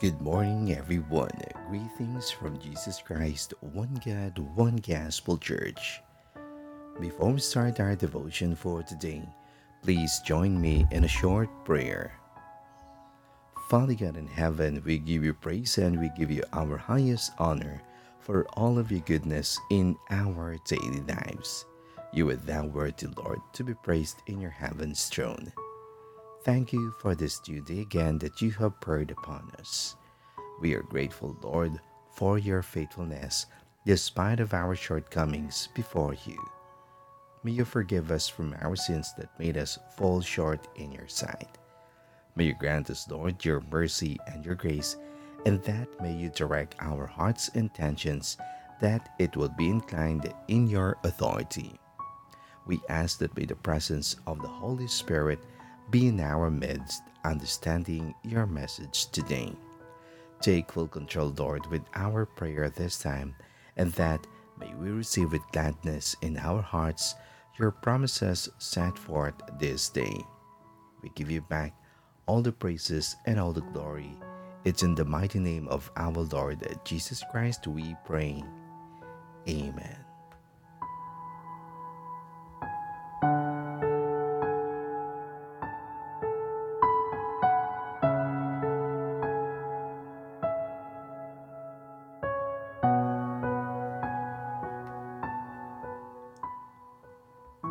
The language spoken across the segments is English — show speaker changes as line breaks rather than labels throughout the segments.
Good morning, everyone. Greetings from Jesus Christ, One God, One Gospel Church. Before we start our devotion for today, please join me in a short prayer. Father God in heaven, we give you praise and we give you our highest honor for all of your goodness in our daily lives. You are thou worthy, Lord, to be praised in your heaven's throne. Thank you for this duty again that you have poured upon us. We are grateful, Lord, for your faithfulness despite of our shortcomings before you. May you forgive us from our sins that made us fall short in your sight. May you grant us, Lord, your mercy and your grace, and that may you direct our hearts' intentions that it will be inclined in your authority. We ask that by the presence of the Holy Spirit be in our midst, understanding your message today. Take full control, Lord, with our prayer this time, and that may we receive with gladness in our hearts your promises set forth this day. We give you back all the praises and all the glory. It's in the mighty name of our Lord Jesus Christ we pray. Amen.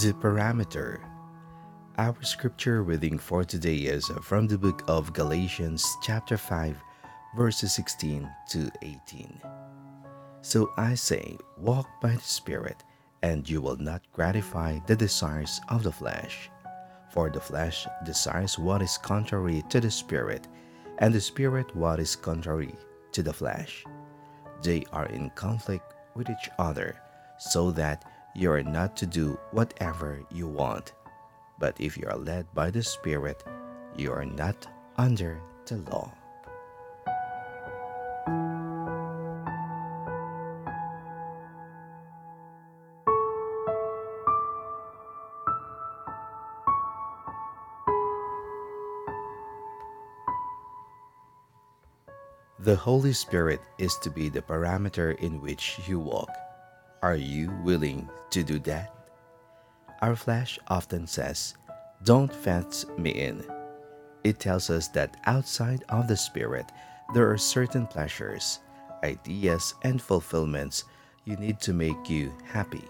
The parameter. Our scripture reading for today is from the book of Galatians, chapter 5, verses 16 to 18. So I say, walk by the Spirit, and you will not gratify the desires of the flesh. For the flesh desires what is contrary to the Spirit, and the Spirit what is contrary to the flesh. They are in conflict with each other, so that you are not to do whatever you want. But if you are led by the Spirit, you are not under the law. The Holy Spirit is to be the parameter in which you walk. Are you willing to do that? Our flesh often says, Don't fence me in. It tells us that outside of the Spirit, there are certain pleasures, ideas, and fulfillments you need to make you happy.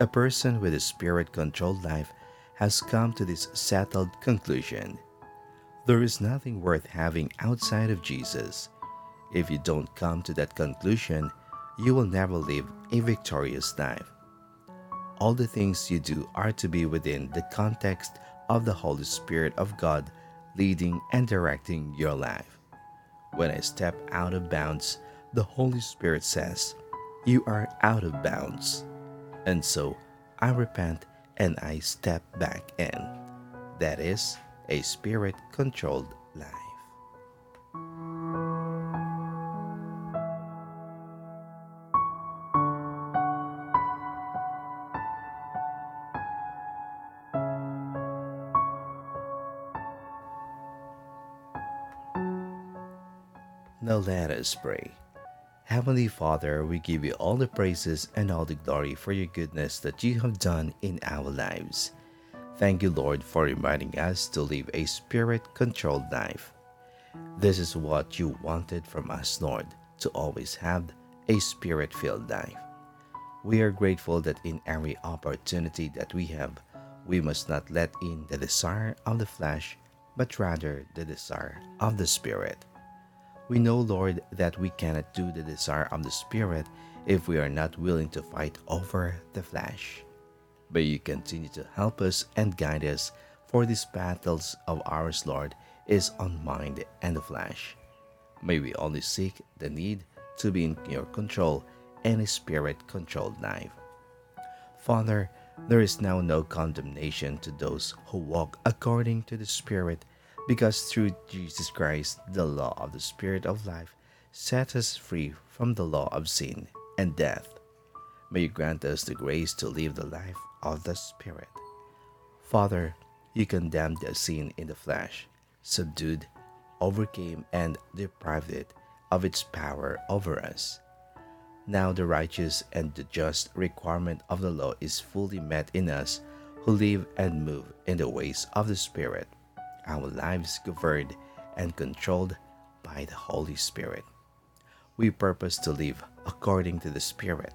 A person with a spirit controlled life has come to this settled conclusion. There is nothing worth having outside of Jesus. If you don't come to that conclusion, you will never live a victorious life. All the things you do are to be within the context of the Holy Spirit of God leading and directing your life. When I step out of bounds, the Holy Spirit says, You are out of bounds. And so I repent and I step back in. That is a spirit controlled Now let us pray. Heavenly Father, we give you all the praises and all the glory for your goodness that you have done in our lives. Thank you, Lord, for reminding us to live a spirit controlled life. This is what you wanted from us, Lord, to always have a spirit filled life. We are grateful that in every opportunity that we have, we must not let in the desire of the flesh, but rather the desire of the Spirit. We know, Lord, that we cannot do the desire of the Spirit if we are not willing to fight over the flesh. May you continue to help us and guide us, for these battles of ours, Lord, is on mind and the flesh. May we only seek the need to be in your control and a spirit controlled life. Father, there is now no condemnation to those who walk according to the Spirit because through Jesus Christ, the law of the Spirit of life set us free from the law of sin and death. May you grant us the grace to live the life of the Spirit. Father, you condemned the sin in the flesh, subdued overcame and deprived it of its power over us. Now the righteous and the just requirement of the law is fully met in us who live and move in the ways of the Spirit, our lives governed and controlled by the Holy Spirit. We purpose to live according to the Spirit,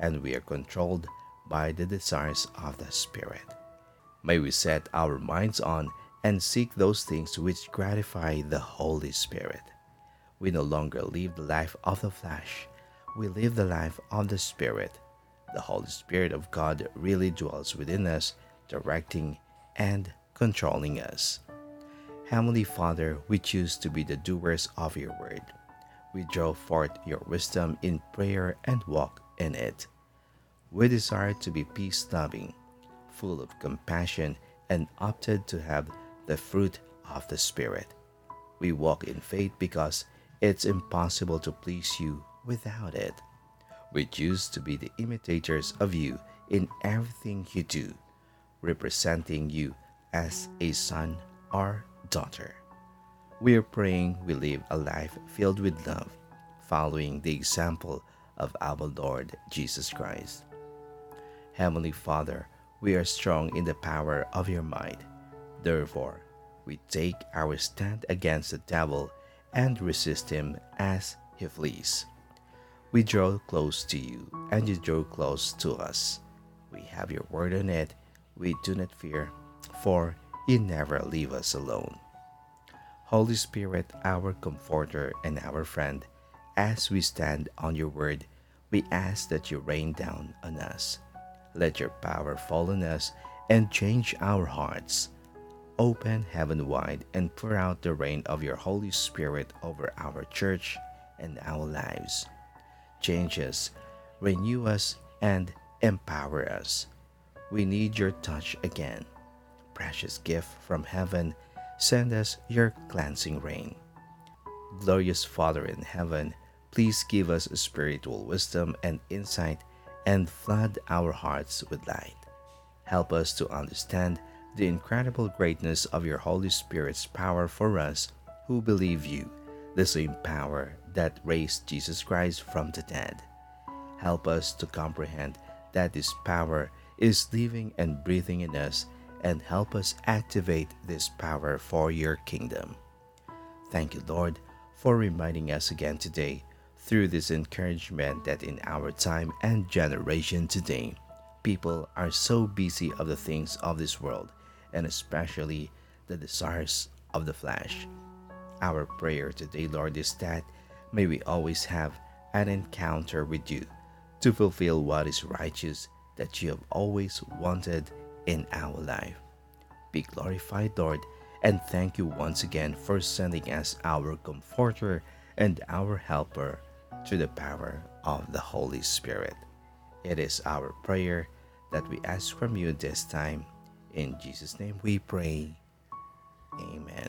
and we are controlled by the desires of the Spirit. May we set our minds on and seek those things which gratify the Holy Spirit. We no longer live the life of the flesh, we live the life of the Spirit. The Holy Spirit of God really dwells within us, directing and controlling us. Heavenly Father, we choose to be the doers of your word. We draw forth your wisdom in prayer and walk in it. We desire to be peace loving, full of compassion, and opted to have the fruit of the Spirit. We walk in faith because it's impossible to please you without it. We choose to be the imitators of you in everything you do, representing you as a son or daughter. We are praying we live a life filled with love, following the example of our Lord Jesus Christ. Heavenly Father, we are strong in the power of your might. Therefore, we take our stand against the devil and resist him as he flees. We draw close to you, and you draw close to us. We have your word on it. We do not fear, for you never leave us alone. Holy Spirit, our comforter and our friend, as we stand on your word, we ask that you rain down on us. Let your power fall on us and change our hearts. Open heaven wide and pour out the rain of your Holy Spirit over our church and our lives change us, renew us, and empower us. We need your touch again. Precious gift from heaven, send us your cleansing rain. Glorious Father in heaven, please give us spiritual wisdom and insight and flood our hearts with light. Help us to understand the incredible greatness of your Holy Spirit's power for us who believe you, the same power that raised Jesus Christ from the dead. Help us to comprehend that this power is living and breathing in us and help us activate this power for your kingdom. Thank you, Lord, for reminding us again today through this encouragement that in our time and generation today, people are so busy of the things of this world and especially the desires of the flesh. Our prayer today, Lord, is that May we always have an encounter with you to fulfill what is righteous that you have always wanted in our life. Be glorified, Lord, and thank you once again for sending us our comforter and our helper through the power of the Holy Spirit. It is our prayer that we ask from you this time. In Jesus' name we pray. Amen.